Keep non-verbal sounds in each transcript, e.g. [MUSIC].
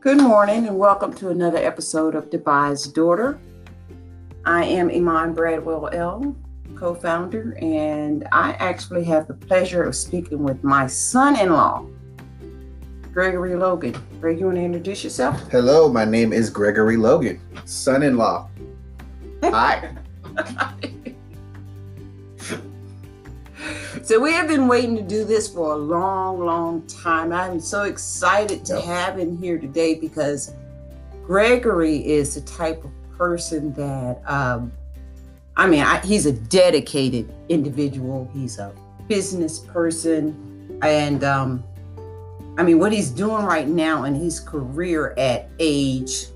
Good morning and welcome to another episode of Dubai's Daughter. I am Iman Bradwell L, co founder, and I actually have the pleasure of speaking with my son in law, Gregory Logan. Greg, you want to introduce yourself? Hello, my name is Gregory Logan, son in law. [LAUGHS] Hi. [LAUGHS] So we have been waiting to do this for a long, long time. I'm so excited to Yep. have him here today because Gregory is the type of person that, um, I mean, I, he's a dedicated individual. He's a business person, and um, I mean, what he's doing right now in his career at age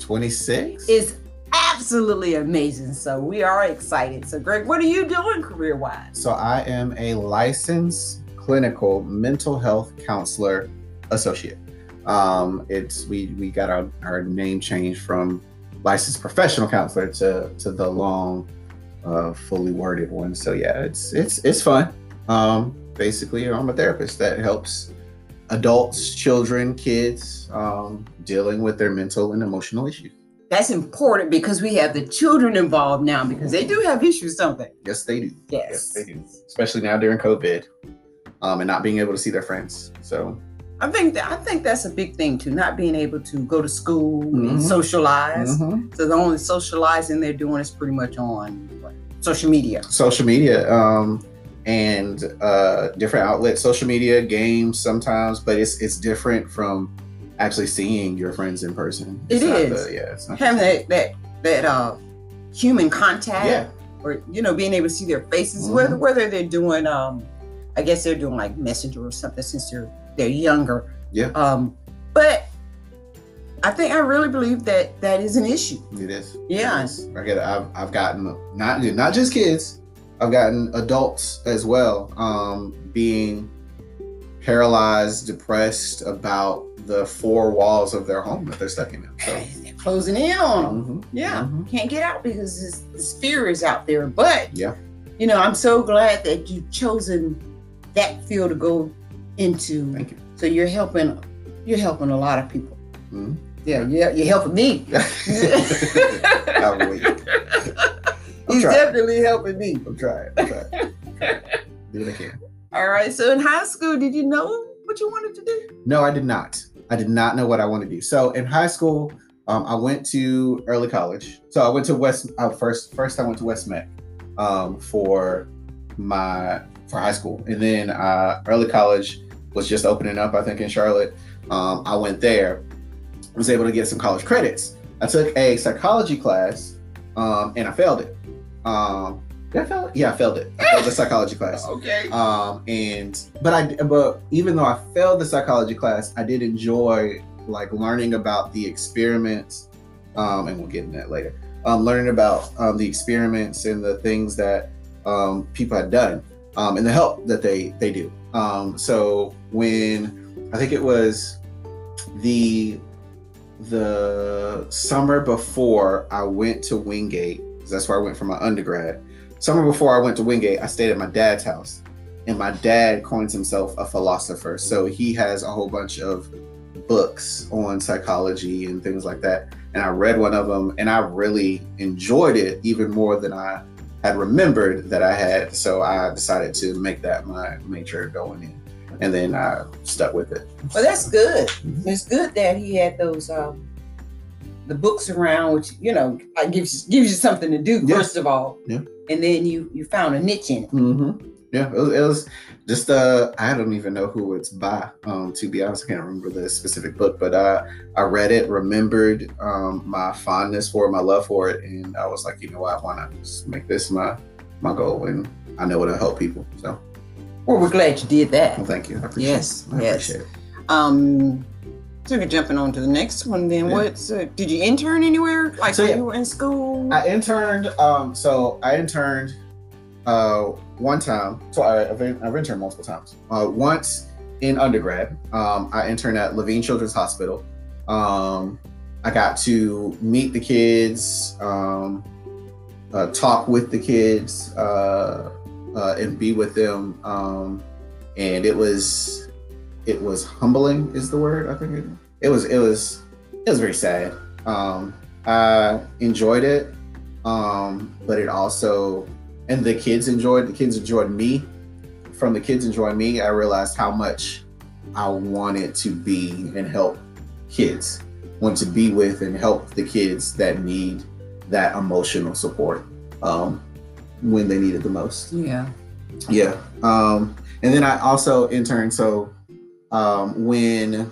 26? is absolutely amazing. So we are excited. So, Greg, what are you doing career wise? so I am a licensed clinical mental health counselor associate. Um, it's we we got our, our name changed from licensed professional counselor to to the long uh, fully worded one. So yeah, it's it's it's fun. Um, basically, I'm a therapist that helps adults, children, kids um, dealing with their mental and emotional issues. That's important because we have the children involved now because they do have issues, don't they? Yes, they do. Yes. they do. Especially now during COVID, um, and not being able to see their friends. So I think that I think that's a big thing too, not being able to go to school and Mhm. socialize. mhm. So the only socializing they're doing is pretty much on what, social media. social media um, and uh, different outlets, social media, games sometimes, but it's it's different from actually seeing your friends in person. It's It is. The, yeah, it's not. Having that that that uh human contact Yeah. or you know, being able to see their faces, Mhm. whether whether they're doing um I guess they're doing like messenger or something since they're they're younger. Yeah. Um but I think I really believe that that is an issue. It is. Yeah. It is. I get. I've I've gotten not not just kids. I've gotten adults as well um, being paralyzed, depressed about the four walls of their home that they're stuck in. So. Closing in on them. mhm, Yeah. mhm. Can't get out because this, this fear is out there. But Yeah. you know, I'm so glad that you've chosen that field to go into. Thank you. So you're helping you're helping a lot of people. Mhm. Yeah, yeah, you're helping me. [LAUGHS] [LAUGHS] I believe. I'm He's trying. definitely helping me. I'm trying. I'm trying. [LAUGHS] Do what I can. All right. So in high school, did you know what you wanted to do? No, I did not. I did not know what I wanted to do. So in high school, um, I went to early college. So I went to West. Uh, first, first I went to West Meck um, for my for high school, and then uh, early college was just opening up. I think in Charlotte. Um, I went there. Was able to get some college credits. I took a psychology class, um, and I failed it. Um, did I fail it? Yeah, I failed it. I failed the psychology class. [LAUGHS] Okay. um and but i but even though i failed the psychology class i did enjoy like learning about the experiments um and we'll get in that later um learning about um the experiments and the things that um people had done um and the help that they they do um so when i think it was the the summer before i went to Wingate, that's where i went for my undergrad summer before I went to Wingate, I stayed at my dad's house. And my dad coins himself a philosopher. So he has a whole bunch of books on psychology and things like that. And I read one of them and I really enjoyed it even more than I had remembered that I had. So I decided to make that my major going in. And then I stuck with it. Well, that's good. It's good that he had those um, the books around, which you know gives gives you something to do Yeah. first of all. Yeah. And then you you found a niche in it. Mm-hmm. Yeah, it was, it was just uh I don't even know who it's by. Um, to be honest, I can't remember the specific book, but uh, I read it, remembered um my fondness for it, my love for it, and I was like, you know what, why not just make this my my goal, and I know it'll help people. So, Well, we're glad you did that. well, thank you. I appreciate Yes, it. I yes. appreciate it. Um, so we're jumping on to the next one. Then Yeah. what? So did you intern anywhere? Like So, yeah. you were in school? I interned. Um, so I interned uh, one time. So I, I've, I've interned multiple times. Uh, once in undergrad, um, I interned at Levine Children's Hospital. Um, I got to meet the kids, um, uh, talk with the kids, uh, uh, and be with them. Um, and it was, it was humbling, is the word I think. It, it was it was it was very sad. Um, I enjoyed it, um, but it also and the kids enjoyed the kids enjoyed me. From the kids enjoying me, I realized how much I wanted to be and help kids, want to be with and help the kids that need that emotional support um, when they need it the most. Yeah. Yeah. Um, and then I also interned. So um, when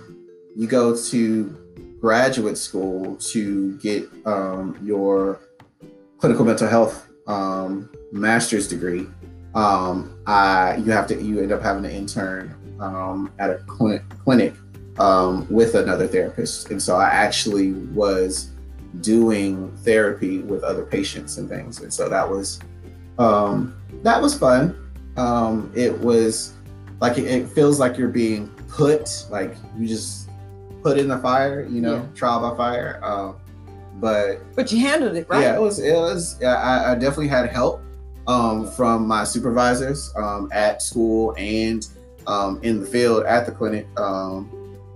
you go to graduate school to get um, your clinical mental health um, master's degree, um, I you have to you end up having to intern um, at a clinic um, with another therapist, and so I actually was doing therapy with other patients and things, and so that was um, that was fun. It was like it, it feels like you're being put like you just put in the fire, you know, Yeah. trial by fire. Um, but But you handled it right. yeah, it was. It was. I, I definitely had help um, from my supervisors um, at school and um, in the field at the clinic. Um,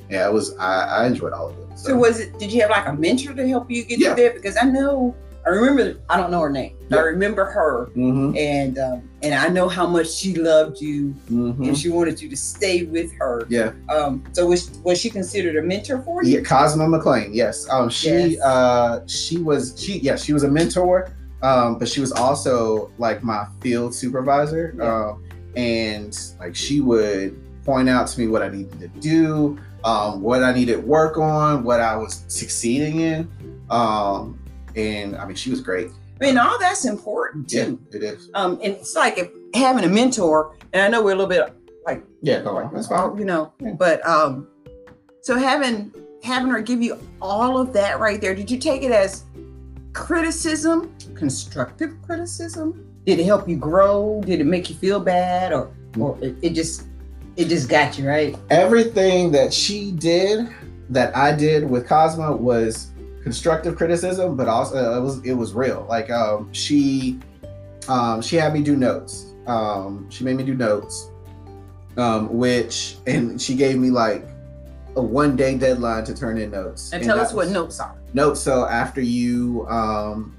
yeah, it was. I, I enjoyed all of it. So was it? Did you have like a mentor to help you get Yeah. through there? Because I know, I remember. I don't know her name. but I remember her, hmm and um, and I know how much she loved you, hmm and she wanted you to stay with her. Yeah. Um. So was was she considered a mentor for you? Yeah, Cosmo McLean. Yes. Um, she Yes. uh, she was she yeah she was a mentor, um, but she was also like my field supervisor. Yeah. Um, and like she would point out to me what I needed to do, um, what I needed work on, what I was succeeding in. Um, and I mean, she was great. I mean, all that's important Yeah, too. it is. Um. And it's like if having a mentor, and I know we're a little bit like Yeah, go on. That's fine. you know, Yeah. but um, so having having her give you all of that right there, did you take it as criticism, constructive criticism? Did it help you grow? Did it make you feel bad, or or it, it just it just got you right? everything that she did that I did with Cosmo was constructive criticism, but also uh, it was it was real. Like um, she um, she had me do notes. Um, she made me do notes, um, which and she gave me like a one day deadline to turn in notes. And tell us what notes are. notes. So after you um,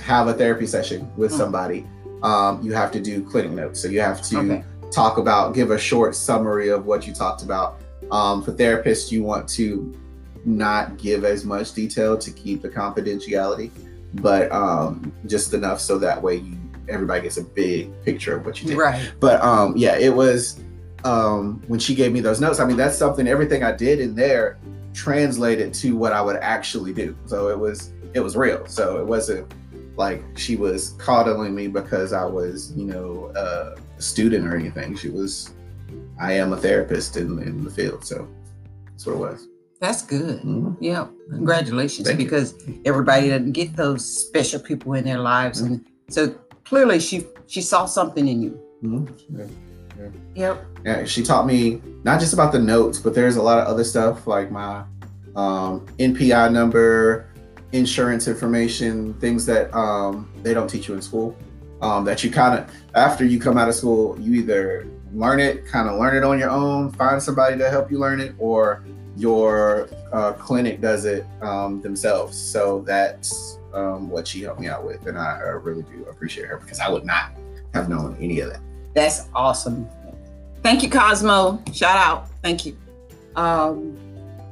have a therapy session with Mm. somebody, um, you have to do clinic notes. So you have to Okay. talk about, give a short summary of what you talked about. Um, for therapists, you want to not give as much detail to keep the confidentiality, but um, just enough so that way you everybody gets a big picture of what you did. Right. But um, yeah, it was um, when she gave me those notes. I mean, that's something. Everything I did in there translated to what I would actually do. So it was it was real. So it wasn't like she was coddling me because I was you know uh, a student or anything. She was I am a therapist in, in the field. So that's what it was. That's good. Mhm. Yeah. Congratulations, Thank you. because everybody doesn't get those special people in their lives, and so clearly she she saw something in you. Mhm. Yeah. Yep. Yeah, she taught me not just about the notes, but there's a lot of other stuff like my um, NPI number, insurance information, things that um, they don't teach you in school. Um, that you kind of after you come out of school, you either learn it, kind of learn it on your own, find somebody to help you learn it, or your uh, clinic does it um, themselves. So that's um, what she helped me out with, and I, I really do appreciate her because I would not have known any of that. That's awesome. Thank you, Cosmo. Shout out. Thank you. Um,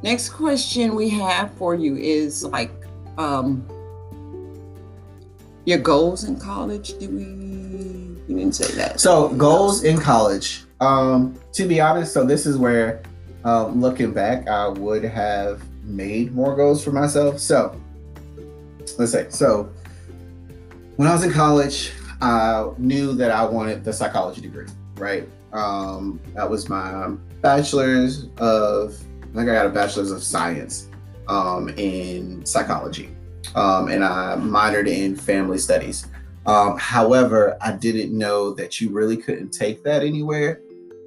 next question we have for you is like um, your goals in college. Did we? You didn't say that. So goals in college. Um, to be honest, so this is where, um, looking back, I would have made more goals for myself. So let's say, so when I was in college, I knew that I wanted the psychology degree, right? Um, that was my bachelor's of, I think I got a bachelor's of science um, in psychology, um, and I minored in family studies. Um, however, I didn't know that you really couldn't take that anywhere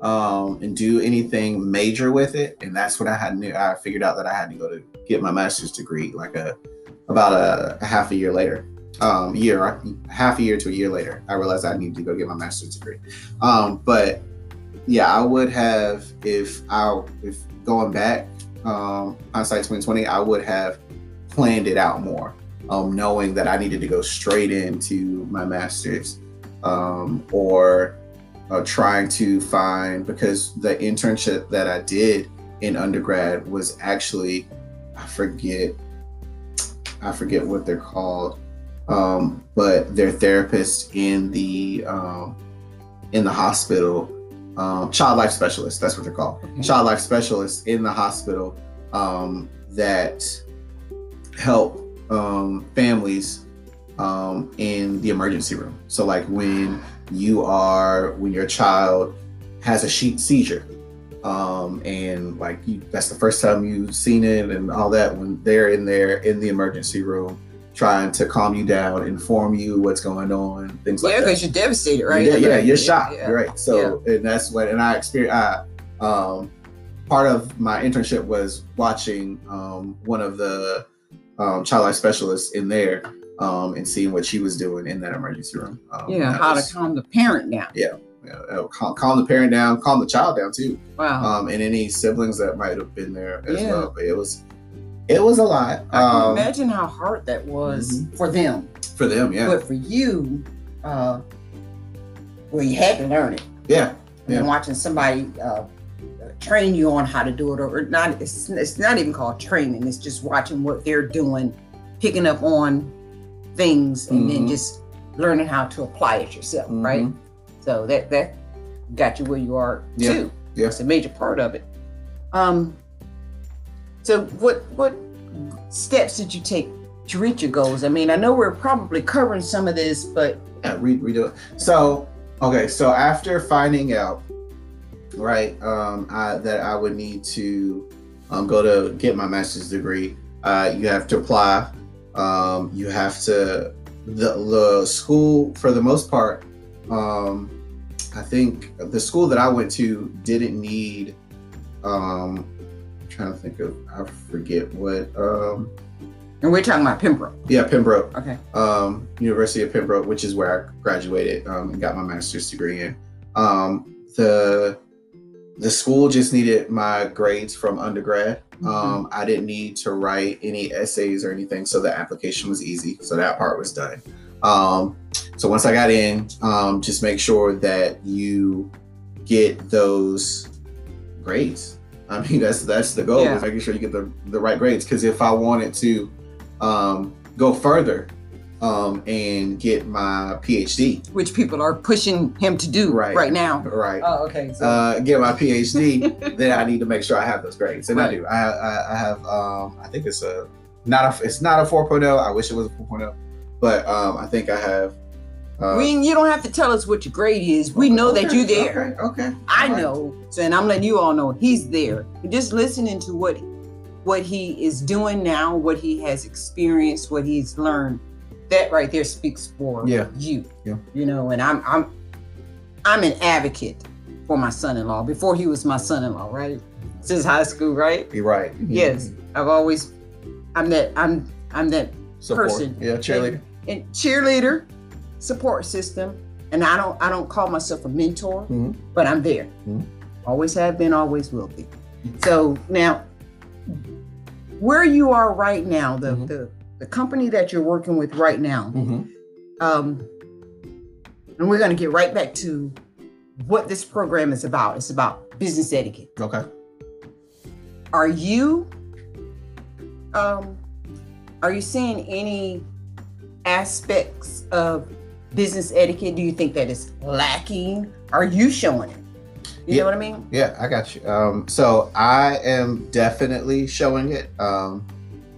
um, and do anything major with it. And that's when I had knew I figured out that I had to go to get my master's degree, like a about a, a half a year later, um, year half a year to a year later. I realized I needed to go get my master's degree. Um, but yeah, I would have if I if going back, um, hindsight 2020, I would have planned it out more, um, knowing that I needed to go straight into my master's um, or uh, trying to find because the internship that I did in undergrad was actually I forget I forget what they're called, um, but they're therapists in the um, in the hospital, um, child life specialists. That's what they're called, Okay. child life specialists in the hospital um, that help um, families um, in the emergency room. So, like when you are when your child has a sheet seizure um and like you that's the first time you've seen it and all that when they're in there in the emergency room trying to calm you down inform you what's going on things like Yeah, that because you're devastated, right? yeah, yeah, you're shocked. yeah. Right. So, and that's what, and I experienced. I, um, part of my internship was watching um, one of the um, child life specialists in there um, and seeing what she was doing in that emergency room. Um, Yeah, how was- to calm the parent down. yeah, uh, calm, calm the parent down, calm the child down too, Wow. um, and any siblings that might have been there as Yeah. well. But it was, it was a lot I can um, imagine how hard that was Mhm. for them. for them. Yeah, But for you, uh, well, you had to learn it. yeah, Yeah. And watching somebody uh, train you on how to do it, or, or not, it's, it's not even called training. It's just watching what they're doing, picking up on things, and then Mhm. just learning how to apply it yourself, right? Mhm. So that that got you where you are Yeah. too. Yeah. It's a major part of it. Um. So what what steps did you take to reach your goals? I mean, I know we're probably covering some of this, but Yeah, re- redo it. So, okay, so after finding out, right, um, I, that I would need to um, go to get my master's degree, uh, you have to apply. Um, you have to the the school for the most part. Um, I think the school that I went to didn't need. Um, I'm trying to think of. I forget what. Um, and we're talking about Pembroke. yeah, Pembroke Okay. um, University of Pembroke, which is where I graduated um, and got my master's degree in. Um, the the school just needed my grades from undergrad. Um, I didn't need to write any essays or anything, so the application was easy. So that part was done. Um, so once I got in, um, just make sure that you get those grades. I mean, that's that's the goal Yeah. is making sure you get the the right grades. Because if I wanted to um, go further um, and get my PhD, Which people are pushing him to do Right. right, now. right, Oh, okay. So uh, get my PhD, [LAUGHS] then I need to make sure I have those grades, and I do. I, I, I have. Um, I think it's a not a. It's not a 4.0. I wish it was a 4.0, but um, I think I have. Uh, we, you don't have to tell us what your grade is. We know that you're there. Okay. okay. I right. know. So, and I'm letting you all know he's there. Just listening to what what he is doing now, what he has experienced, what he's learned. That right there speaks for Yeah. you. Yeah. You know, and I'm I'm I'm an advocate for my son-in-law. Before he was my son-in-law, right? Since high school, right? You're right. Yes. I've always I'm that I'm I'm that Support. person. Yeah, cheerleader. and cheerleader support system and i don't i don't call myself a mentor Mhm. but i'm there Mhm. always have been always will be so now where you are right now the Mhm. the, the company that you're working with right now Mhm. um and we're going to get right back to what this program is about it's about business etiquette Okay. are you um are you seeing any aspects of business etiquette do you think that is lacking are you showing it you Yeah. know what i mean Yeah, I got you. Um, so I am definitely showing it. Um,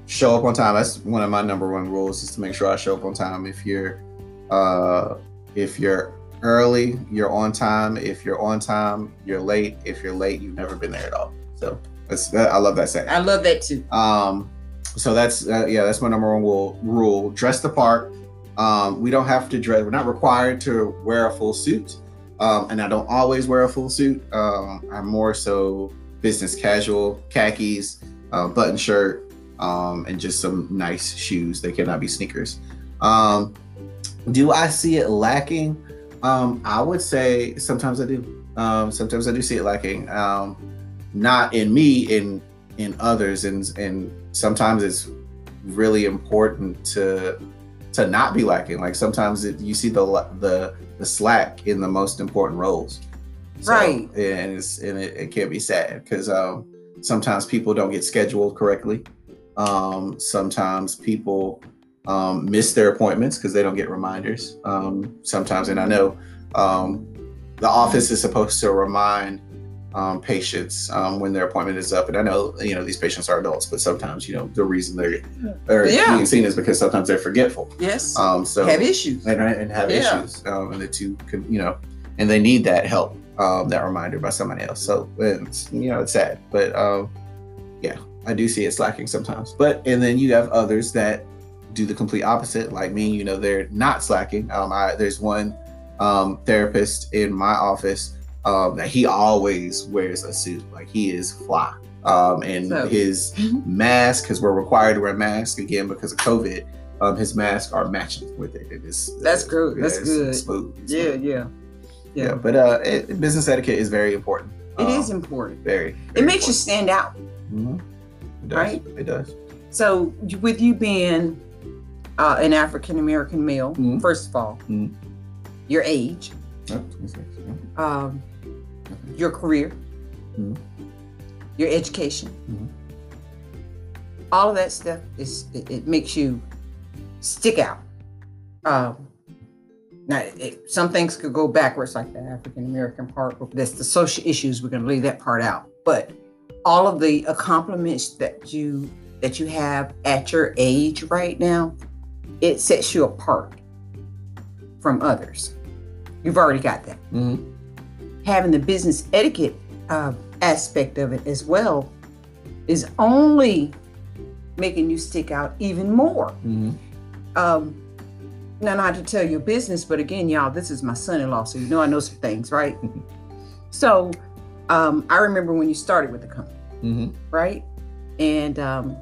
show up on time. That's one of my number one rules is to make sure I show up on time. If you're, uh, if you're early, you're on time. If you're on time, you're late. If you're late, you've never been there at all. So that's that, I love that saying. i love that too Um, so that's uh, yeah, that's my number one rule. Rule: dress the part. Um, we don't have to dress. We're not required to wear a full suit, um, and I don't always wear a full suit. Um, I'm more so business casual, khakis, uh, button shirt, um, and just some nice shoes. They cannot be sneakers. Um, do I see it lacking? Um, I would say sometimes I do. Um, sometimes I do see it lacking. Um, not in me, in in others, and and sometimes it's really important to to not be lacking. Like sometimes it, you see the the the slack in the most important roles, so, right? And it's and it, it can be sad because um, sometimes people don't get scheduled correctly. Um, sometimes people um, miss their appointments because they don't get reminders. Um, sometimes, and I know um, the office is supposed to remind um, patients um, when their appointment is up. And I know you know these patients are adults, but sometimes you know the reason they're they're yeah. being seen is because sometimes they're forgetful. Yes. Um, so have issues and, and have yeah. issues, um, and the two can you know, and they need that help, um, that reminder by somebody else. So it's you know it's sad, but um, yeah, I do see it slacking sometimes. But and then you have others that do the complete opposite, like me. You know, they're not slacking. Um, I, there's one um, therapist in my office um, that he always wears a suit. Like he is fly. Um, and so. his mask, because we're required to wear masks again because of COVID. Um, his masks are matching with it. It is that's good. That's good. Smooth. Yeah, yeah, yeah, yeah. But uh, it, business etiquette is very important. It um, is important. Very. very it makes important. you stand out. Mm-hmm. It does. Right. It does. So with you being uh, an African American male, mm-hmm. first of all, mm-hmm. your age, um, your career, mm-hmm. your education, mm-hmm. all of that stuff is it, it makes you stick out. Um, now, it, some things could go backwards, like the African American part, but that's the social issues. We're going to leave that part out. But all of the accomplishments that you that you have at your age right now, it sets you apart from others. You've already got that. Mm-hmm. Having the business etiquette uh, aspect of it as well is only making you stick out even more. Mm-hmm. Um, now, not to tell your business, but again, y'all, this is my son-in-law, so you know I know some things, right? [LAUGHS] so, um, I remember when you started with the company, mm-hmm. right? And um,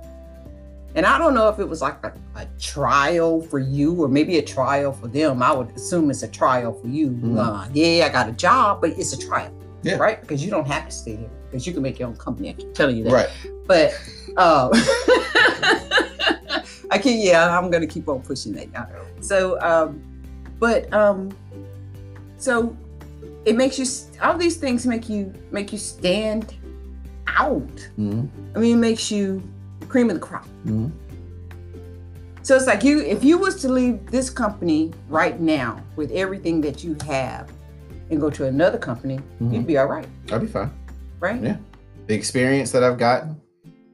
and I don't know if it was like a, a, trial for you or maybe a trial for them. I would assume it's a trial for you. Mm-hmm. Uh, yeah, I got a job, but it's a trial, yeah. right? Because you don't have to stay there because you can make your own company. I keep telling you that. Right. But uh, [LAUGHS] I can. Yeah, I'm gonna keep on pushing that now. So, um, but um, so it makes you. All these things make you make you stand out. Mm-hmm. I mean, it makes you cream of the crop. Mm-hmm. So it's like you, if you was to leave this company right now with everything that you have, and go to another company, mm-hmm. you'd be all right. I'd be fine. Right? Yeah. The experience that I've gotten,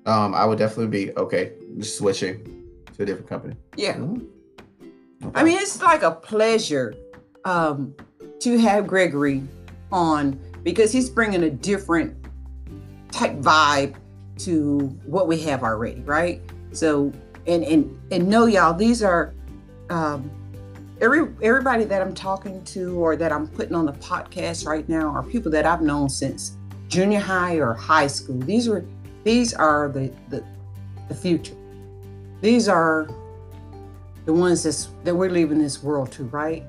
um, I would definitely be okay just switching to a different company. Yeah. Mm-hmm. Okay. I mean, it's like a pleasure um, to have Gregory on because he's bringing a different type vibe to what we have already, right? So, and and and know y'all, these are um, every everybody that I'm talking to or that I'm putting on the podcast right now are people that I've known since junior high or high school. These are these are the the, the future. These are the ones that's, that we're leaving this world to, right?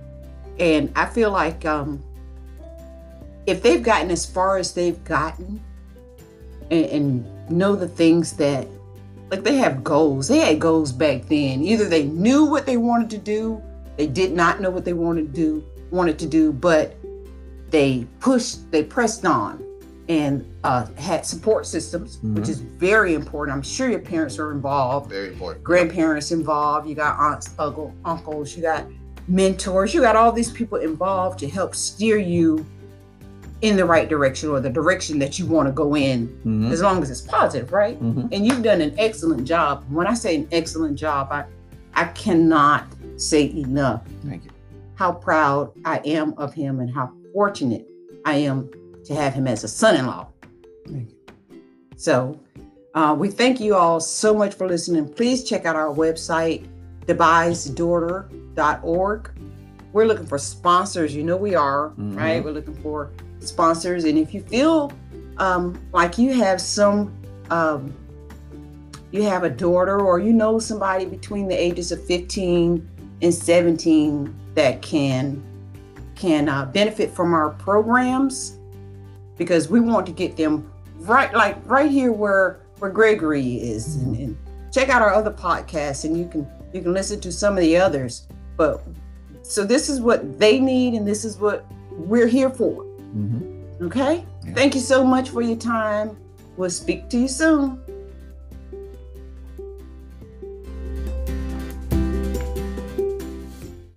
And I feel like um, if they've gotten as far as they've gotten, and, and know the things that like they have goals. They had goals back then. Either they knew what they wanted to do, they did not know what they wanted to do, wanted to do, but they pushed, they pressed on and uh, had support systems, mm-hmm. which is very important. I'm sure your parents are involved. Very important. Grandparents involved. You got aunts, uncle, uncles. You got mentors. You got all these people involved to help steer you in the right direction or the direction that you want to go in mm-hmm. as long as it's positive right mm-hmm. and you've done an excellent job when i say an excellent job i i cannot say enough thank you how proud i am of him and how fortunate i am to have him as a son-in-law thank you so uh, we thank you all so much for listening please check out our website debaisdaughter.org we're looking for sponsors you know we are mm-hmm. right we're looking for sponsors. And if you feel um, like you have some, um, you have a daughter or you know somebody between the ages of 15 and 17 that can can uh, benefit from our programs because we want to get them right like right here where where Gregory is, and, and check out our other podcasts, and you can you can listen to some of the others. But so this is what they need, and this is what we're here for. Mhm. Okay. Yeah. Thank you so much for your time. We'll speak to you soon.